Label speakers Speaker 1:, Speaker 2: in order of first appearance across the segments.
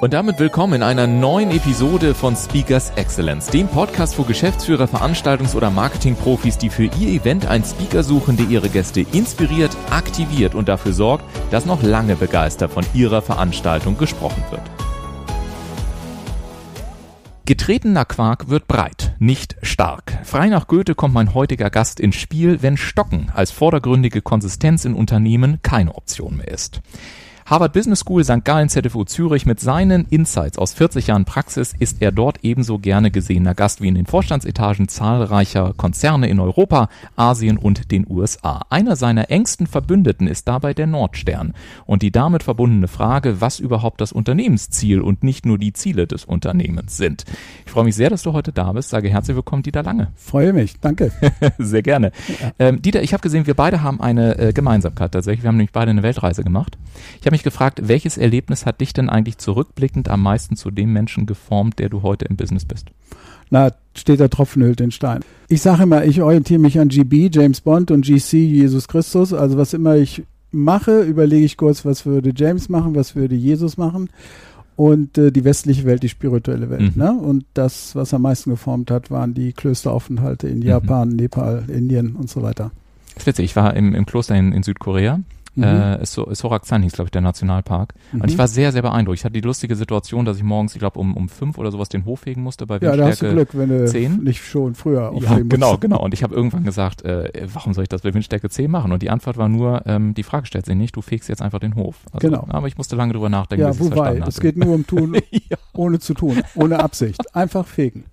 Speaker 1: Und damit willkommen in einer neuen Episode von Speakers Excellence, dem Podcast für Geschäftsführer, Veranstaltungs- oder Marketingprofis, die für ihr Event einen Speaker suchen, der ihre Gäste inspiriert, aktiviert und dafür sorgt, dass noch lange begeistert von ihrer Veranstaltung gesprochen wird. Getretener Quark wird breit, nicht stark. Frei nach Goethe kommt mein heutiger Gast ins Spiel, wenn Stocken als vordergründige Konsistenz in Unternehmen keine Option mehr ist. Harvard Business School St. Gallen ZFU Zürich mit seinen Insights aus 40 Jahren Praxis ist er dort ebenso gerne gesehener Gast wie in den Vorstandsetagen zahlreicher Konzerne in Europa, Asien und den USA. Einer seiner engsten Verbündeten ist dabei der Nordstern und die damit verbundene Frage, was überhaupt das Unternehmensziel und nicht nur die Ziele des Unternehmens sind. Ich freue mich sehr, dass du heute da bist. Sage herzlich willkommen, Dieter Lange.
Speaker 2: Freue mich, danke.
Speaker 1: sehr gerne. Ja. Ähm, Dieter, ich habe gesehen, wir beide haben eine äh, Gemeinsamkeit tatsächlich. Wir haben nämlich beide eine Weltreise gemacht. Ich habe mich gefragt, welches Erlebnis hat dich denn eigentlich zurückblickend am meisten zu dem Menschen geformt, der du heute im Business bist?
Speaker 2: Na, steht der Tropfen hüllt den Stein. Ich sage immer, ich orientiere mich an GB, James Bond und GC, Jesus Christus. Also was immer ich mache, überlege ich kurz, was würde James machen, was würde Jesus machen und äh, die westliche Welt, die spirituelle Welt. Mhm. Ne? Und das, was am meisten geformt hat, waren die Klösteraufenthalte in mhm. Japan, mhm. Nepal, Indien und so weiter.
Speaker 1: Das ist witzig, ich war im, im Kloster in, in Südkorea Mhm. Äh, Soraksan hieß, glaube ich, der Nationalpark. Mhm. Und ich war sehr, sehr beeindruckt. Ich hatte die lustige Situation, dass ich morgens, ich glaube, um, um fünf oder sowas den Hof hegen musste bei
Speaker 2: Windstärke Ja, da hast du Glück, wenn du 10. nicht schon früher
Speaker 1: Ja, genau, genau. Und ich habe irgendwann gesagt, äh, warum soll ich das bei Windstärke 10 machen? Und die Antwort war nur, ähm, die Frage stellt sich nicht, du fegst jetzt einfach den Hof.
Speaker 2: Also, genau.
Speaker 1: Aber ich musste lange drüber nachdenken,
Speaker 2: ja, bis ich es verstanden. Es geht nur um tun, ja. ohne zu tun, ohne Absicht. Einfach fegen.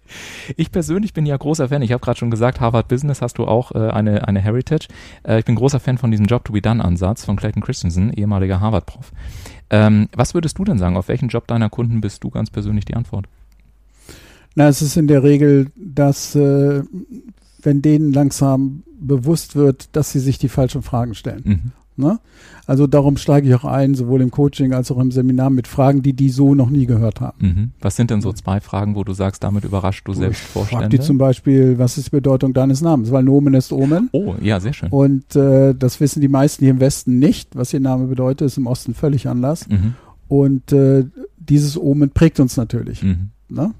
Speaker 1: Ich persönlich bin ja großer Fan. Ich habe gerade schon gesagt, Harvard Business hast du auch äh, eine, eine Heritage. Äh, ich bin großer Fan von diesem Job von Clayton Christensen ehemaliger Harvard-Prof. Ähm, was würdest du denn sagen? Auf welchen Job deiner Kunden bist du ganz persönlich die Antwort?
Speaker 2: Na, es ist in der Regel, dass äh, wenn denen langsam bewusst wird, dass sie sich die falschen Fragen stellen. Mhm. Ne? Also darum steige ich auch ein, sowohl im Coaching als auch im Seminar mit Fragen, die die so noch nie gehört haben.
Speaker 1: Mhm. Was sind denn so zwei Fragen, wo du sagst, damit überrascht du selbst Vorstände?
Speaker 2: die zum Beispiel, was ist die Bedeutung deines Namens? Weil Nomen ist Omen.
Speaker 1: Oh, ja, sehr schön.
Speaker 2: Und äh, das wissen die meisten hier im Westen nicht, was ihr Name bedeutet, ist im Osten völlig anders. Mhm. Und äh, dieses Omen prägt uns natürlich. Mhm. Ne?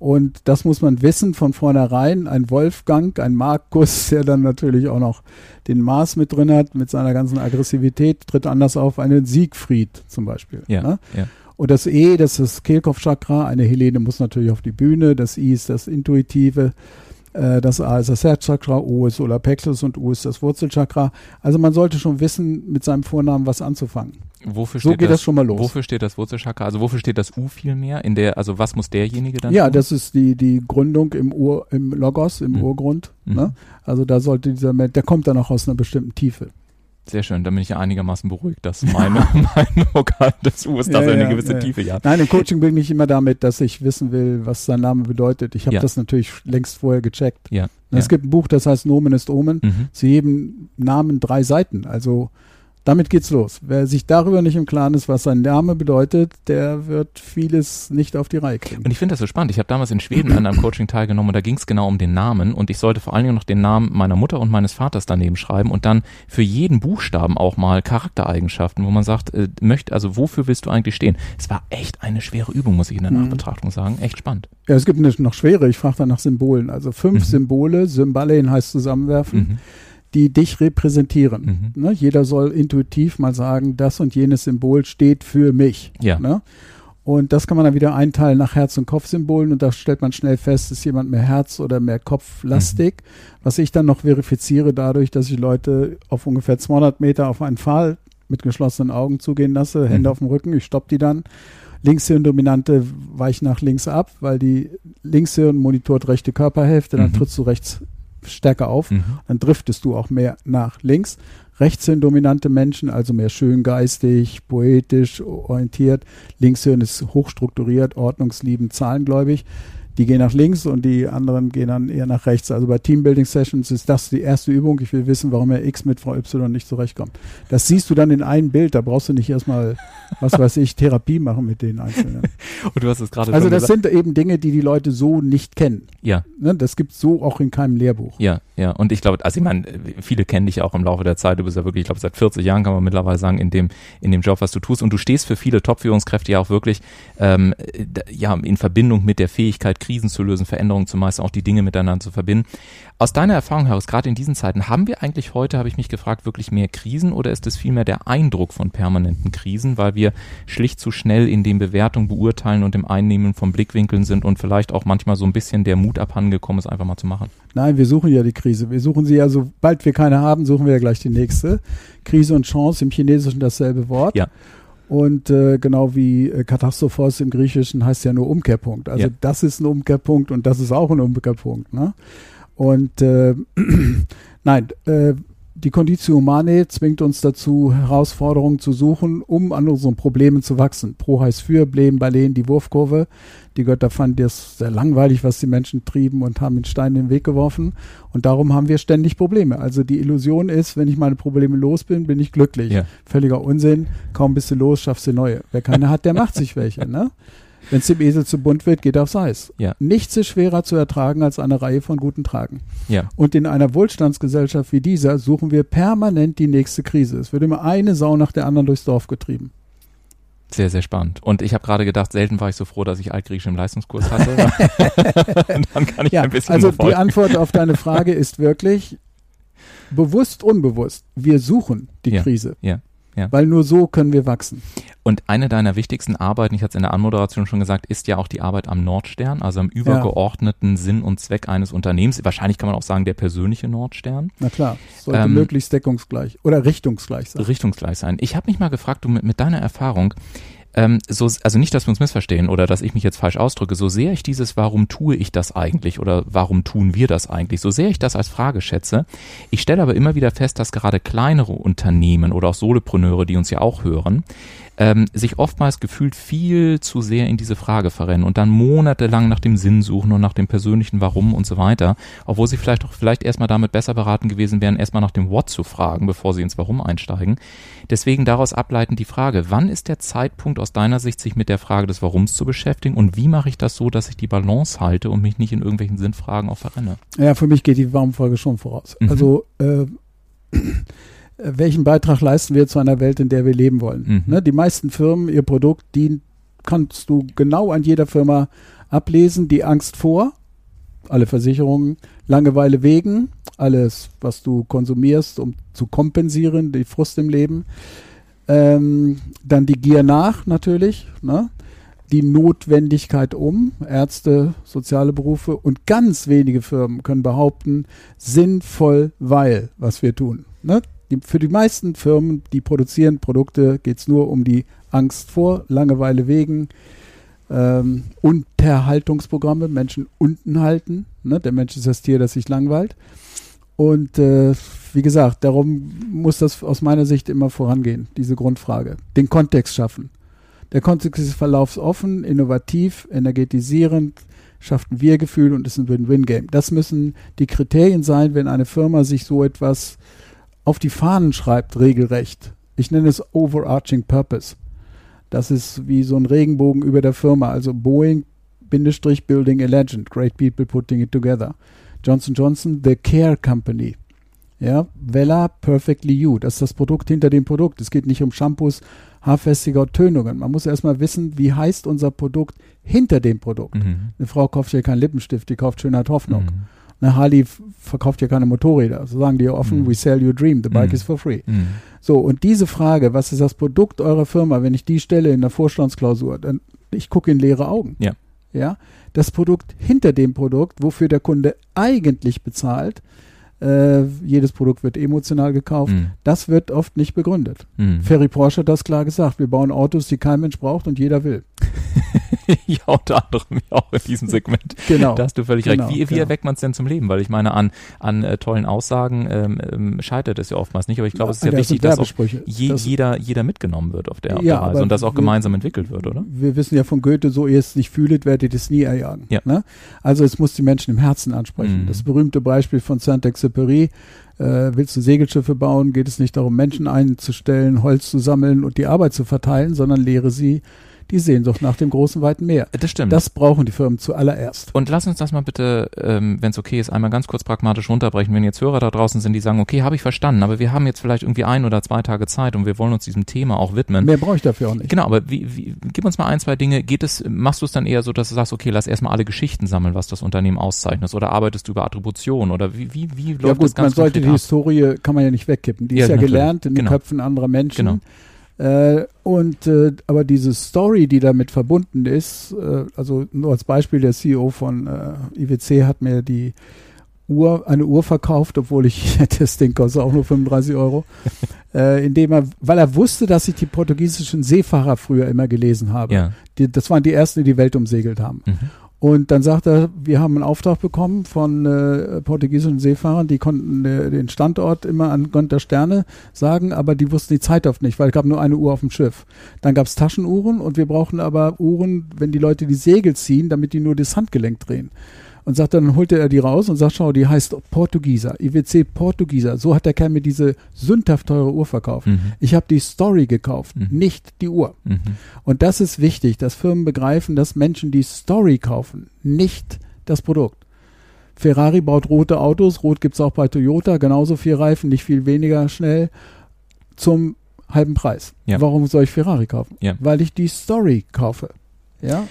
Speaker 2: Und das muss man wissen von vornherein. Ein Wolfgang, ein Markus, der dann natürlich auch noch den Mars mit drin hat, mit seiner ganzen Aggressivität, tritt anders auf. Einen Siegfried zum Beispiel. Ja, ne? ja. Und das E, das ist das Kehlkopfchakra. Eine Helene muss natürlich auf die Bühne. Das I ist das Intuitive. Äh, das A ist das Herzchakra, O ist Solarplexus und U ist das Wurzelchakra. Also man sollte schon wissen, mit seinem Vornamen was anzufangen.
Speaker 1: Wofür so geht das, das, schon mal los. Wofür steht das Wurzelchakra? Also wofür steht das U vielmehr? In der, also was muss derjenige dann?
Speaker 2: Ja, tun? das ist die die Gründung im Ur, im Logos, im mhm. Urgrund. Mhm. Ne? Also da sollte dieser Mensch, der kommt dann auch aus einer bestimmten Tiefe.
Speaker 1: Sehr schön, dann bin ich ja einigermaßen beruhigt, dass meine, mein Vokal des U ist, dass ja, er eine gewisse ja. Tiefe hat.
Speaker 2: Nein, im Coaching bin ich immer damit, dass ich wissen will, was sein Name bedeutet. Ich habe ja. das natürlich längst vorher gecheckt. Ja. Es gibt ein Buch, das heißt Nomen ist Omen. Mhm. Zu jedem Namen drei Seiten. Also damit geht's los. Wer sich darüber nicht im Klaren ist, was sein Name bedeutet, der wird vieles nicht auf die Reihe kriegen.
Speaker 1: Und ich finde das so spannend. Ich habe damals in Schweden an einem Coaching teilgenommen und da ging es genau um den Namen und ich sollte vor allen Dingen noch den Namen meiner Mutter und meines Vaters daneben schreiben und dann für jeden Buchstaben auch mal Charaktereigenschaften, wo man sagt, äh, möchte, also wofür willst du eigentlich stehen? Es war echt eine schwere Übung, muss ich in der mhm. Nachbetrachtung sagen. Echt spannend.
Speaker 2: Ja, es gibt noch schwere. Ich frage dann nach Symbolen. Also fünf mhm. Symbole, Symbalein heißt zusammenwerfen. Mhm die dich repräsentieren. Mhm. Ne? Jeder soll intuitiv mal sagen, das und jenes Symbol steht für mich. Ja. Ne? Und das kann man dann wieder einteilen nach Herz- und Kopfsymbolen und da stellt man schnell fest, ist jemand mehr Herz- oder mehr Kopflastig, mhm. was ich dann noch verifiziere dadurch, dass ich Leute auf ungefähr 200 Meter auf einen Pfahl mit geschlossenen Augen zugehen lasse, Hände mhm. auf dem Rücken, ich stopp die dann. Linkshirndominante weicht nach links ab, weil die Linkshirn monitort rechte Körperhälfte, dann mhm. trittst du rechts stärker auf, mhm. dann driftest du auch mehr nach links. Rechtshirn dominante Menschen, also mehr schön geistig, poetisch orientiert. Linkshirn ist hochstrukturiert, ordnungsliebend, zahlengläubig die gehen nach links und die anderen gehen dann eher nach rechts. Also bei Teambuilding Sessions ist das die erste Übung. Ich will wissen, warum er X mit Frau Y nicht zurechtkommt. Das siehst du dann in einem Bild. Da brauchst du nicht erstmal, was weiß ich, Therapie machen mit den Einzelnen.
Speaker 1: und du hast es gerade
Speaker 2: Also das gesagt. sind eben Dinge, die die Leute so nicht kennen.
Speaker 1: Ja.
Speaker 2: Ne? Das gibt so auch in keinem Lehrbuch.
Speaker 1: Ja, ja. Und ich glaube, also ich meine, viele kennen dich auch im Laufe der Zeit. Du bist ja wirklich, ich glaube, seit 40 Jahren kann man mittlerweile sagen, in dem, in dem Job, was du tust. Und du stehst für viele Top-Führungskräfte ja auch wirklich ähm, ja, in Verbindung mit der Fähigkeit, Krisen zu lösen, Veränderungen zu meistern, auch die Dinge miteinander zu verbinden. Aus deiner Erfahrung heraus, gerade in diesen Zeiten, haben wir eigentlich heute, habe ich mich gefragt, wirklich mehr Krisen oder ist es vielmehr der Eindruck von permanenten Krisen, weil wir schlicht zu schnell in den Bewertungen beurteilen und im Einnehmen von Blickwinkeln sind und vielleicht auch manchmal so ein bisschen der Mut abhandengekommen ist, einfach mal zu machen?
Speaker 2: Nein, wir suchen ja die Krise. Wir suchen sie ja, sobald wir keine haben, suchen wir ja gleich die nächste. Krise und Chance im Chinesischen dasselbe Wort.
Speaker 1: Ja.
Speaker 2: Und äh, genau wie äh, Katastrophos im Griechischen heißt ja nur Umkehrpunkt. Also ja. das ist ein Umkehrpunkt und das ist auch ein Umkehrpunkt. Ne? Und äh, nein, äh, die Conditio Humane zwingt uns dazu, Herausforderungen zu suchen, um an unseren Problemen zu wachsen. Pro heißt für, Blem, Balen, die Wurfkurve. Die Götter fanden das sehr langweilig, was die Menschen trieben und haben den Stein in den Weg geworfen. Und darum haben wir ständig Probleme. Also die Illusion ist, wenn ich meine Probleme los bin, bin ich glücklich. Ja. Völliger Unsinn. Kaum bist du los, schaffst du neue. Wer keine hat, der macht sich welche. Ne? Wenn es dem Esel zu bunt wird, geht er aufs Eis.
Speaker 1: Ja.
Speaker 2: Nichts ist schwerer zu ertragen als eine Reihe von guten Tragen.
Speaker 1: Ja.
Speaker 2: Und in einer Wohlstandsgesellschaft wie dieser suchen wir permanent die nächste Krise. Es wird immer eine Sau nach der anderen durchs Dorf getrieben.
Speaker 1: Sehr, sehr spannend. Und ich habe gerade gedacht, selten war ich so froh, dass ich Altgriechisch im Leistungskurs hatte.
Speaker 2: dann kann ich ja, ein bisschen Also die Antwort auf deine Frage ist wirklich bewusst, unbewusst. Wir suchen die
Speaker 1: ja,
Speaker 2: Krise.
Speaker 1: Ja. Ja.
Speaker 2: Weil nur so können wir wachsen.
Speaker 1: Und eine deiner wichtigsten Arbeiten, ich hatte es in der Anmoderation schon gesagt, ist ja auch die Arbeit am Nordstern, also am übergeordneten ja. Sinn und Zweck eines Unternehmens. Wahrscheinlich kann man auch sagen, der persönliche Nordstern.
Speaker 2: Na klar, sollte ähm, möglichst deckungsgleich oder richtungsgleich sein.
Speaker 1: Richtungsgleich sein. Ich habe mich mal gefragt, du mit, mit deiner Erfahrung, ähm, so, also nicht, dass wir uns missverstehen oder dass ich mich jetzt falsch ausdrücke, so sehr ich dieses Warum tue ich das eigentlich oder warum tun wir das eigentlich, so sehr ich das als Frage schätze, ich stelle aber immer wieder fest, dass gerade kleinere Unternehmen oder auch Solopreneure, die uns ja auch hören, ähm, sich oftmals gefühlt viel zu sehr in diese Frage verrennen und dann monatelang nach dem Sinn suchen und nach dem persönlichen Warum und so weiter, obwohl sie vielleicht auch vielleicht erstmal damit besser beraten gewesen wären, erstmal nach dem What zu fragen, bevor sie ins Warum einsteigen. Deswegen daraus ableiten die Frage, wann ist der Zeitpunkt aus deiner Sicht, sich mit der Frage des Warums zu beschäftigen und wie mache ich das so, dass ich die Balance halte und mich nicht in irgendwelchen Sinnfragen auch verrenne?
Speaker 2: Ja, für mich geht die Warum-Folge schon voraus. Mhm. Also äh, welchen Beitrag leisten wir zu einer Welt, in der wir leben wollen. Mhm. Ne, die meisten Firmen, ihr Produkt, die kannst du genau an jeder Firma ablesen. Die Angst vor, alle Versicherungen, Langeweile wegen, alles, was du konsumierst, um zu kompensieren, die Frust im Leben. Ähm, dann die Gier nach natürlich, ne? die Notwendigkeit um, Ärzte, soziale Berufe und ganz wenige Firmen können behaupten, sinnvoll, weil, was wir tun. Ne? Die, für die meisten Firmen, die produzieren Produkte, geht es nur um die Angst vor, Langeweile wegen, ähm, Unterhaltungsprogramme, Menschen unten halten. Ne? Der Mensch ist das Tier, das sich langweilt. Und äh, wie gesagt, darum muss das aus meiner Sicht immer vorangehen, diese Grundfrage. Den Kontext schaffen. Der Kontext ist verlaufsoffen, innovativ, energetisierend, schafft ein Wir-Gefühl und ist ein Win-Win-Game. Das müssen die Kriterien sein, wenn eine Firma sich so etwas auf die Fahnen schreibt, regelrecht. Ich nenne es Overarching Purpose. Das ist wie so ein Regenbogen über der Firma, also Boeing, Bindestrich, Building a Legend, Great People Putting It Together. Johnson Johnson, The Care Company. Ja, Vella Perfectly You, das ist das Produkt hinter dem Produkt. Es geht nicht um Shampoos, Haarfestiger Tönungen. Man muss erstmal wissen, wie heißt unser Produkt hinter dem Produkt. Mhm. Eine Frau kauft hier keinen Lippenstift, die kauft Schönheit Hoffnung. Mhm. Eine Harley verkauft ja keine Motorräder. So sagen die ja offen, mhm. we sell your dream, the bike mhm. is for free. Mhm. So, und diese Frage, was ist das Produkt eurer Firma, wenn ich die stelle in der Vorstandsklausur, dann ich gucke in leere Augen.
Speaker 1: Ja.
Speaker 2: Ja. Das Produkt hinter dem Produkt, wofür der Kunde eigentlich bezahlt, äh, jedes Produkt wird emotional gekauft. Mhm. Das wird oft nicht begründet. Mhm. Ferry Porsche hat das klar gesagt. Wir bauen Autos, die kein Mensch braucht und jeder will.
Speaker 1: ja, unter anderem auch in diesem Segment. Genau. Da hast du völlig genau, recht. Wie, wie genau. erweckt man es denn zum Leben? Weil ich meine, an, an äh, tollen Aussagen ähm, ähm, scheitert es ja oftmals nicht, aber ich glaube, es ist ja, ja wichtig, dass auch je, das jeder, jeder mitgenommen wird auf der, auf ja, der Reise und das auch wir, gemeinsam entwickelt wird, oder?
Speaker 2: Wir wissen ja von Goethe, so ihr es nicht fühlet, werdet es nie erjagen. Ja. Ne? Also es muss die Menschen im Herzen ansprechen. Mhm. Das berühmte Beispiel von Saint-Exupéry, äh, willst du Segelschiffe bauen, geht es nicht darum, Menschen einzustellen, Holz zu sammeln und die Arbeit zu verteilen, sondern lehre sie die Sehnsucht nach dem großen, weiten Meer.
Speaker 1: Das stimmt.
Speaker 2: Das brauchen die Firmen zuallererst.
Speaker 1: Und lass uns das mal bitte, ähm, wenn es okay ist, einmal ganz kurz pragmatisch runterbrechen. Wenn jetzt Hörer da draußen sind, die sagen, okay, habe ich verstanden, aber wir haben jetzt vielleicht irgendwie ein oder zwei Tage Zeit und wir wollen uns diesem Thema auch widmen.
Speaker 2: Mehr brauche ich dafür auch nicht.
Speaker 1: Genau, aber wie, wie, gib uns mal ein, zwei Dinge. Geht es, machst du es dann eher so, dass du sagst, okay, lass erstmal alle Geschichten sammeln, was das Unternehmen auszeichnet? Oder arbeitest du über Attribution? Oder wie, wie, wie läuft
Speaker 2: ja, gut,
Speaker 1: das ganz
Speaker 2: man sollte die ab? Historie, kann man ja nicht wegkippen. Die ja, ist ja natürlich. gelernt in den genau. Köpfen anderer Menschen. Genau. Äh, und äh, aber diese Story, die damit verbunden ist, äh, also nur als Beispiel, der CEO von äh, IWC hat mir die Uhr, eine Uhr verkauft, obwohl ich das Ding kostet auch nur 35 Euro, äh, indem er, weil er wusste, dass ich die portugiesischen Seefahrer früher immer gelesen habe. Ja. Die, das waren die ersten, die die Welt umsegelt haben. Mhm. Und dann sagt er, wir haben einen Auftrag bekommen von äh, portugiesischen Seefahrern, die konnten äh, den Standort immer anhand der Sterne sagen, aber die wussten die Zeit oft nicht, weil es gab nur eine Uhr auf dem Schiff. Dann gab es Taschenuhren und wir brauchen aber Uhren, wenn die Leute die Segel ziehen, damit die nur das Handgelenk drehen und sagt dann, holte er die raus und sagt, schau, die heißt Portugieser, IWC Portugieser. So hat der Kerl mir diese sündhaft teure Uhr verkauft. Mhm. Ich habe die Story gekauft, mhm. nicht die Uhr. Mhm. Und das ist wichtig, dass Firmen begreifen, dass Menschen die Story kaufen, nicht das Produkt. Ferrari baut rote Autos, rot gibt es auch bei Toyota, genauso viel Reifen, nicht viel weniger schnell, zum halben Preis. Ja. Warum soll ich Ferrari kaufen? Ja. Weil ich die Story kaufe. Ja.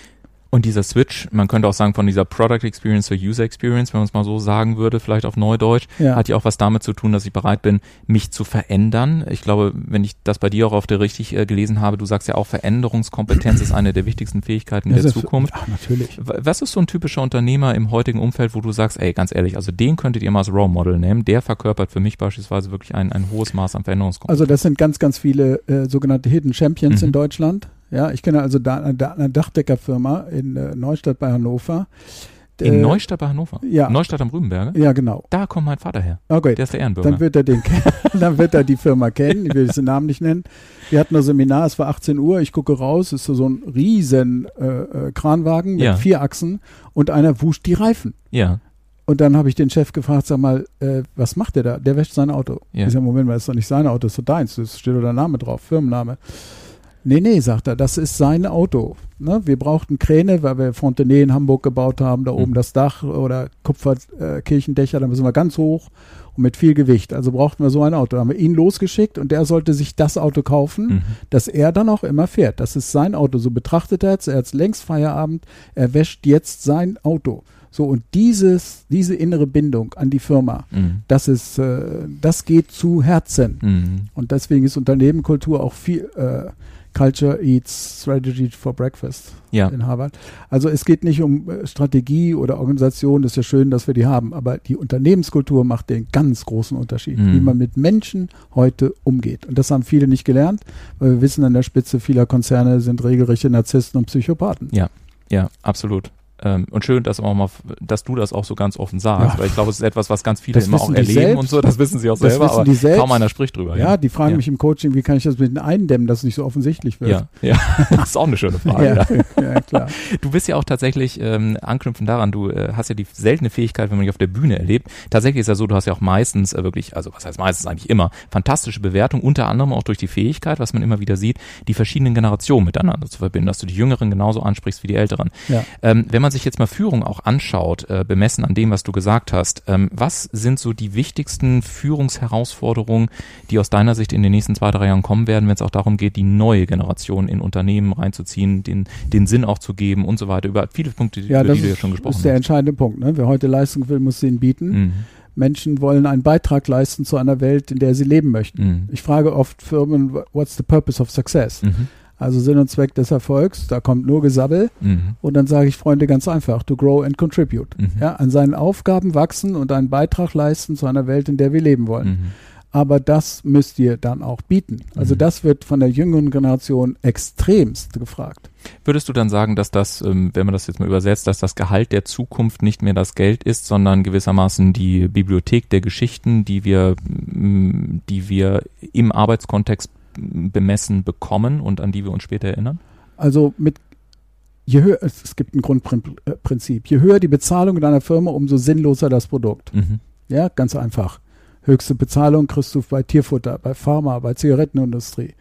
Speaker 1: Und dieser Switch, man könnte auch sagen von dieser Product Experience zur User Experience, wenn man es mal so sagen würde, vielleicht auf Neudeutsch, ja. hat ja auch was damit zu tun, dass ich bereit bin, mich zu verändern. Ich glaube, wenn ich das bei dir auch auf der richtig äh, gelesen habe, du sagst ja auch, Veränderungskompetenz ist eine der wichtigsten Fähigkeiten das der Zukunft.
Speaker 2: Ja, natürlich.
Speaker 1: Was ist so ein typischer Unternehmer im heutigen Umfeld, wo du sagst, ey, ganz ehrlich, also den könntet ihr mal als Role Model nehmen, der verkörpert für mich beispielsweise wirklich ein, ein hohes Maß an Veränderungskompetenz.
Speaker 2: Also das sind ganz, ganz viele äh, sogenannte Hidden Champions mhm. in Deutschland ja, ich kenne also da eine Dachdeckerfirma in äh, Neustadt bei Hannover.
Speaker 1: In äh, Neustadt bei Hannover?
Speaker 2: Ja.
Speaker 1: Neustadt am Rübenberge?
Speaker 2: Ja, genau.
Speaker 1: Da kommt mein Vater her.
Speaker 2: Okay. Der ist der Ehrenbürger. Dann wird er den dann wird er die Firma kennen. Ich will den Namen nicht nennen. Wir hatten ein Seminar, es war 18 Uhr, ich gucke raus, es ist so ein riesen äh, äh, Kranwagen mit ja. vier Achsen und einer wuscht die Reifen.
Speaker 1: Ja.
Speaker 2: Und dann habe ich den Chef gefragt, sag mal, äh, was macht der da? Der wäscht sein Auto. Ja. Ich sage, Moment mal, das ist doch nicht sein Auto, das ist doch deins, das steht doch der Name drauf, Firmenname. Nee, nee, sagt er, das ist sein Auto. Ne? Wir brauchten Kräne, weil wir Fontenay in Hamburg gebaut haben, da mhm. oben das Dach oder Kupferkirchendächer, äh, da müssen wir ganz hoch und mit viel Gewicht. Also brauchten wir so ein Auto. Da haben wir ihn losgeschickt und der sollte sich das Auto kaufen, mhm. das er dann auch immer fährt. Das ist sein Auto. So betrachtet er es, er hat längst Feierabend, er wäscht jetzt sein Auto. So, und dieses, diese innere Bindung an die Firma, mhm. das ist, äh, das geht zu Herzen. Mhm. Und deswegen ist Unternehmenkultur auch viel, äh, Culture Eats Strategy for Breakfast ja. in Harvard. Also es geht nicht um äh, Strategie oder Organisation, das ist ja schön, dass wir die haben, aber die Unternehmenskultur macht den ganz großen Unterschied, mhm. wie man mit Menschen heute umgeht. Und das haben viele nicht gelernt, weil wir wissen, an der Spitze vieler Konzerne sind regelrechte Narzissten und Psychopathen.
Speaker 1: Ja, ja, absolut. Ähm, und schön, dass auch mal, dass du das auch so ganz offen sagst, ja. weil ich glaube, es ist etwas, was ganz viele das immer auch erleben selbst. und so. Das wissen sie auch das selber, aber kaum einer spricht drüber.
Speaker 2: Ja, ja. die fragen ja. mich im Coaching, wie kann ich das mit eindämmen, dass es nicht so offensichtlich wird.
Speaker 1: Ja, ja. das ist auch eine schöne Frage. ja, klar. Du bist ja auch tatsächlich ähm, anknüpfend daran. Du äh, hast ja die seltene Fähigkeit, wenn man dich auf der Bühne erlebt. Tatsächlich ist ja so, du hast ja auch meistens äh, wirklich, also was heißt meistens eigentlich immer fantastische Bewertung, unter anderem auch durch die Fähigkeit, was man immer wieder sieht, die verschiedenen Generationen miteinander zu verbinden, dass du die Jüngeren genauso ansprichst wie die Älteren. Ja. Ähm, wenn man sich jetzt mal Führung auch anschaut, äh, bemessen an dem, was du gesagt hast, ähm, was sind so die wichtigsten Führungsherausforderungen, die aus deiner Sicht in den nächsten zwei, drei Jahren kommen werden, wenn es auch darum geht, die neue Generation in Unternehmen reinzuziehen, den, den Sinn auch zu geben und so weiter, über viele Punkte,
Speaker 2: ja, über
Speaker 1: die
Speaker 2: du ja schon gesprochen hast. Das ist der entscheidende Punkt. Ne? Wer heute Leistung will, muss sie ihn bieten. Mhm. Menschen wollen einen Beitrag leisten zu einer Welt, in der sie leben möchten. Mhm. Ich frage oft Firmen, what's the purpose of success? Mhm. Also Sinn und Zweck des Erfolgs, da kommt nur Gesabbel. Mhm. Und dann sage ich Freunde ganz einfach, to grow and contribute. Mhm. Ja, an seinen Aufgaben wachsen und einen Beitrag leisten zu einer Welt, in der wir leben wollen. Mhm. aber das müsst ihr dann auch bieten. Also mhm. das wird von der jüngeren Generation extremst gefragt.
Speaker 1: Würdest du dann sagen, dass das, ähm, wenn man das jetzt mal übersetzt, dass das Gehalt der Zukunft nicht mehr das Geld ist, sondern gewissermaßen die Bibliothek der Geschichten, die wir, die wir im Arbeitskontext bemessen bekommen und an die wir uns später erinnern?
Speaker 2: Also mit je höher, es gibt ein Grundprinzip, je höher die Bezahlung in einer Firma, umso sinnloser das Produkt. Mhm. Ja, ganz einfach. Höchste Bezahlung kriegst du bei Tierfutter, bei Pharma, bei Zigarettenindustrie.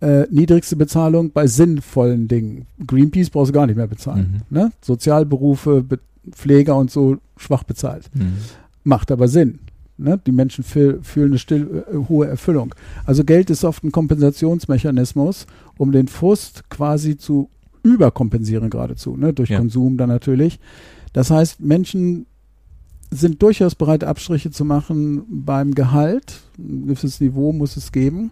Speaker 2: Äh, niedrigste Bezahlung bei sinnvollen Dingen. Greenpeace brauchst du gar nicht mehr bezahlen. Mhm. Ne? Sozialberufe, Be Pfleger und so schwach bezahlt. Mhm. Macht aber Sinn. Ne? Die Menschen fühlen eine still, äh, hohe Erfüllung. Also Geld ist oft ein Kompensationsmechanismus, um den Frust quasi zu überkompensieren geradezu, ne? durch ja. Konsum dann natürlich. Das heißt, Menschen sind durchaus bereit, Abstriche zu machen beim Gehalt. Ein gewisses Niveau muss es geben,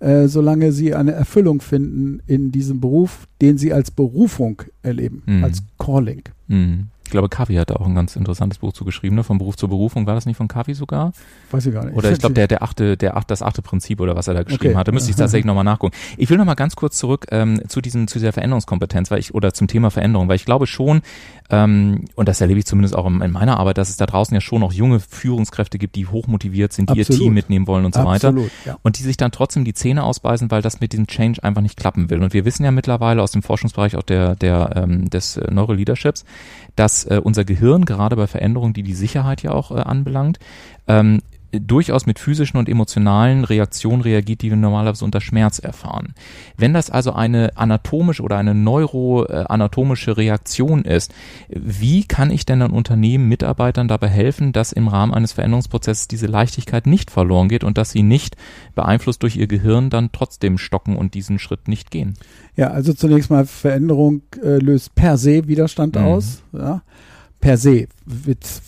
Speaker 2: äh, solange sie eine Erfüllung finden in diesem Beruf, den sie als Berufung erleben, mhm. als Calling.
Speaker 1: Mhm. Ich glaube, Kavi hat auch ein ganz interessantes Buch zugeschrieben, ne? Vom Beruf zur Berufung. War das nicht von Kavi sogar?
Speaker 2: Weiß ich gar nicht.
Speaker 1: Oder ich glaube, der, der achte, der achte, das achte Prinzip oder was er da geschrieben okay. hatte. Müsste ich tatsächlich nochmal nachgucken. Ich will nochmal ganz kurz zurück ähm, zu diesem, zu dieser Veränderungskompetenz, weil ich, oder zum Thema Veränderung, weil ich glaube schon, ähm, und das erlebe ich zumindest auch in, in, meiner Arbeit, dass es da draußen ja schon noch junge Führungskräfte gibt, die hochmotiviert sind, die Absolut. ihr Team mitnehmen wollen und so Absolut, weiter. Ja. Und die sich dann trotzdem die Zähne ausbeißen, weil das mit diesem Change einfach nicht klappen will. Und wir wissen ja mittlerweile aus dem Forschungsbereich auch der, der, ähm, des Neuroleaderships, dass äh, unser Gehirn gerade bei Veränderungen, die die Sicherheit ja auch äh, anbelangt, ähm, durchaus mit physischen und emotionalen Reaktionen reagiert, die wir normalerweise unter Schmerz erfahren. Wenn das also eine anatomische oder eine neuroanatomische Reaktion ist, wie kann ich denn an Unternehmen, Mitarbeitern dabei helfen, dass im Rahmen eines Veränderungsprozesses diese Leichtigkeit nicht verloren geht und dass sie nicht beeinflusst durch ihr Gehirn dann trotzdem stocken und diesen Schritt nicht gehen?
Speaker 2: Ja, also zunächst mal Veränderung äh, löst per se Widerstand mhm. aus. Ja per se,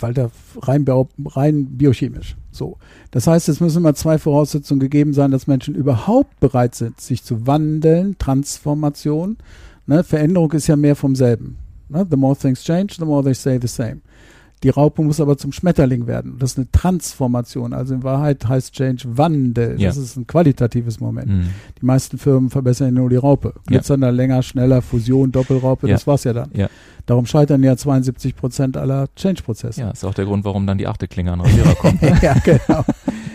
Speaker 2: weil da rein, rein biochemisch. So. Das heißt, es müssen immer zwei Voraussetzungen gegeben sein, dass Menschen überhaupt bereit sind, sich zu wandeln, Transformation. Ne? Veränderung ist ja mehr vom selben. Ne? The more things change, the more they stay the same. Die Raupe muss aber zum Schmetterling werden. Das ist eine Transformation. Also in Wahrheit heißt Change Wandel. Ja. Das ist ein qualitatives Moment. Mhm. Die meisten Firmen verbessern ja nur die Raupe. Glitzernder, ja. länger, schneller, Fusion, Doppelraupe, ja. das war's ja dann. Ja. Darum scheitern ja 72 Prozent aller Change-Prozesse.
Speaker 1: Ja, ist auch der Grund, warum dann die achte Klinge an Rasierer kommt.
Speaker 2: ja, genau.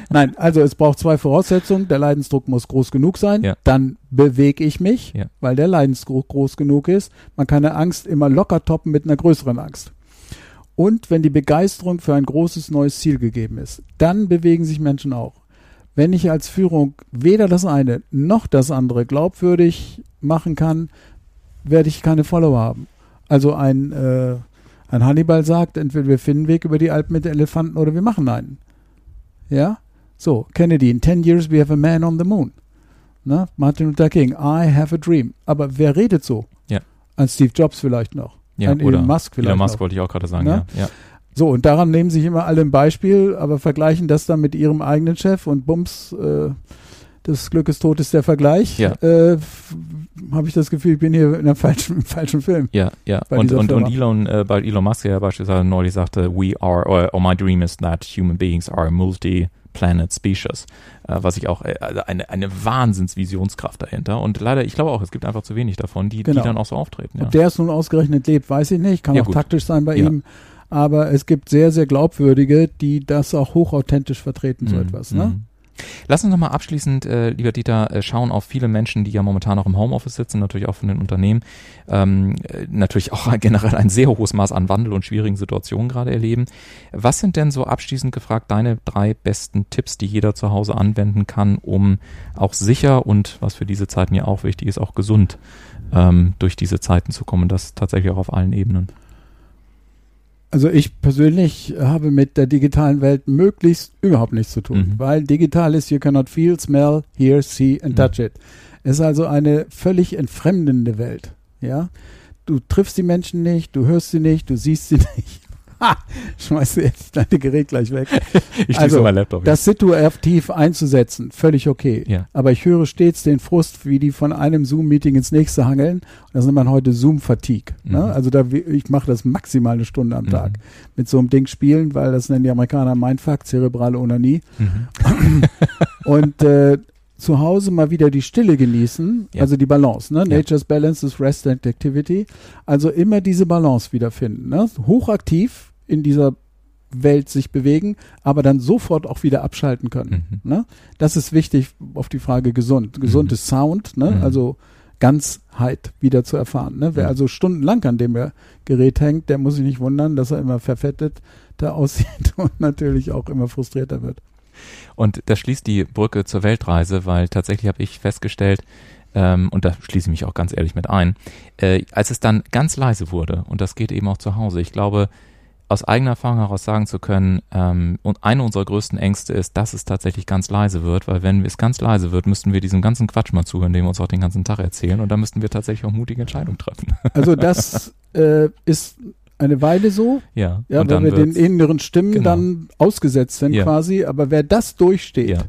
Speaker 2: Nein, also es braucht zwei Voraussetzungen. Der Leidensdruck muss groß genug sein. Ja. Dann bewege ich mich, ja. weil der Leidensdruck groß genug ist. Man kann eine Angst immer locker toppen mit einer größeren Angst. Und wenn die Begeisterung für ein großes neues Ziel gegeben ist, dann bewegen sich Menschen auch. Wenn ich als Führung weder das eine noch das andere glaubwürdig machen kann, werde ich keine Follower haben. Also ein, äh, ein Hannibal sagt, entweder wir finden einen Weg über die Alpen mit Elefanten oder wir machen einen. Ja? So, Kennedy, in 10 years we have a man on the moon. Ne? Martin Luther King, I have a dream. Aber wer redet so?
Speaker 1: Ja.
Speaker 2: An Steve Jobs vielleicht noch.
Speaker 1: Ja, ein oder Elon Musk vielleicht. Elon Musk noch. wollte ich auch gerade sagen, ne? ja. ja.
Speaker 2: So, und daran nehmen sich immer alle ein Beispiel, aber vergleichen das dann mit ihrem eigenen Chef und bums, äh, das Glück ist tot ist der Vergleich. Ja. Äh, Habe ich das Gefühl, ich bin hier in einem falschen, im falschen Film.
Speaker 1: Ja, ja. Und, und, und Elon, äh, bei Elon Musk ja beispielsweise neulich sagte, we are, or, or my dream is that human beings are multi Planet Species, äh, was ich auch, äh, also eine, eine Wahnsinnsvisionskraft dahinter. Und leider, ich glaube auch, es gibt einfach zu wenig davon, die, genau. die dann auch so auftreten.
Speaker 2: Ja. Ob der es nun ausgerechnet lebt, weiß ich nicht. Kann ja, auch gut. taktisch sein bei ihm. Aber es gibt sehr, sehr glaubwürdige, die das auch hochauthentisch vertreten, so mhm. etwas. Ne? Mhm.
Speaker 1: Lass uns nochmal abschließend, äh, lieber Dieter, äh, schauen auf viele Menschen, die ja momentan auch im Homeoffice sitzen, natürlich auch von den Unternehmen, ähm, äh, natürlich auch generell ein sehr hohes Maß an Wandel und schwierigen Situationen gerade erleben. Was sind denn so abschließend gefragt deine drei besten Tipps, die jeder zu Hause anwenden kann, um auch sicher und, was für diese Zeiten ja auch wichtig ist, auch gesund ähm, durch diese Zeiten zu kommen, das tatsächlich auch auf allen Ebenen?
Speaker 2: Also ich persönlich habe mit der digitalen Welt möglichst überhaupt nichts zu tun, mhm. weil digital ist, you cannot feel, smell, hear, see and touch mhm. it. Es ist also eine völlig entfremdende Welt. Ja, du triffst die Menschen nicht, du hörst sie nicht, du siehst sie nicht. Schmeißt du jetzt dein Gerät gleich weg.
Speaker 1: ich
Speaker 2: also,
Speaker 1: mein Laptop.
Speaker 2: Das situativ einzusetzen, völlig okay.
Speaker 1: Ja.
Speaker 2: Aber ich höre stets den Frust, wie die von einem Zoom-Meeting ins nächste hangeln. Das nennt man heute Zoom-Fatigue. Ne? Mhm. Also da, ich mache das maximal eine Stunde am mhm. Tag mit so einem Ding spielen, weil das nennen die Amerikaner Mindfuck, zerebrale Onanie. Mhm. Und äh, zu Hause mal wieder die Stille genießen, ja. also die Balance, ne? Nature's Balance is Rest and Activity. Also immer diese Balance wiederfinden. Ne? Hochaktiv in dieser Welt sich bewegen, aber dann sofort auch wieder abschalten können. Mhm. Ne? Das ist wichtig auf die Frage gesund. Gesund mhm. Sound, ne? Mhm. also Ganzheit wieder zu erfahren. Ne? Wer also stundenlang an dem Gerät hängt, der muss sich nicht wundern, dass er immer verfettet da aussieht und natürlich auch immer frustrierter wird.
Speaker 1: Und das schließt die Brücke zur Weltreise, weil tatsächlich habe ich festgestellt, ähm, und da schließe ich mich auch ganz ehrlich mit ein, äh, als es dann ganz leise wurde, und das geht eben auch zu Hause, ich glaube, aus eigener Erfahrung heraus sagen zu können, ähm, und eine unserer größten Ängste ist, dass es tatsächlich ganz leise wird, weil wenn es ganz leise wird, müssten wir diesem ganzen Quatsch mal zuhören, den wir uns auch den ganzen Tag erzählen, und da müssten wir tatsächlich auch mutige Entscheidungen treffen.
Speaker 2: Also das äh, ist eine Weile so.
Speaker 1: Ja.
Speaker 2: Ja, wenn wir den inneren Stimmen genau. dann ausgesetzt sind ja. quasi. Aber wer das durchsteht, ja.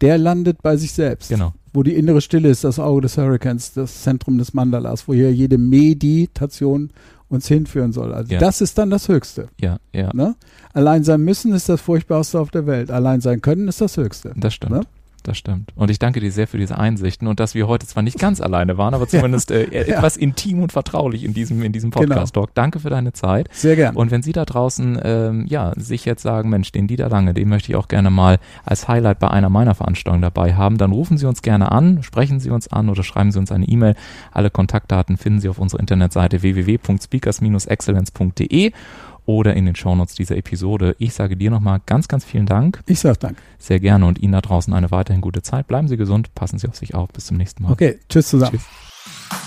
Speaker 2: der landet bei sich selbst.
Speaker 1: Genau.
Speaker 2: Wo die innere Stille ist, das Auge des Hurricanes, das Zentrum des Mandalas, wo hier jede Meditation uns hinführen soll. Also ja. das ist dann das Höchste.
Speaker 1: Ja, ja.
Speaker 2: Ne? Allein sein müssen ist das Furchtbarste auf der Welt. Allein sein können ist das Höchste.
Speaker 1: Das stimmt. Ne? Das stimmt. Und ich danke dir sehr für diese Einsichten und dass wir heute zwar nicht ganz alleine waren, aber zumindest äh, ja. etwas intim und vertraulich in diesem, in diesem Podcast-Talk. Genau. Danke für deine Zeit.
Speaker 2: Sehr gerne.
Speaker 1: Und wenn Sie da draußen, ähm, ja, sich jetzt sagen, Mensch, den Dieter Lange, den möchte ich auch gerne mal als Highlight bei einer meiner Veranstaltungen dabei haben, dann rufen Sie uns gerne an, sprechen Sie uns an oder schreiben Sie uns eine E-Mail. Alle Kontaktdaten finden Sie auf unserer Internetseite www.speakers-excellence.de oder in den Shownotes dieser Episode. Ich sage dir nochmal ganz, ganz vielen Dank.
Speaker 2: Ich sage Dank.
Speaker 1: Sehr gerne und Ihnen da draußen eine weiterhin gute Zeit. Bleiben Sie gesund, passen Sie auf sich auf. Bis zum nächsten Mal.
Speaker 2: Okay, tschüss zusammen. Tschüss.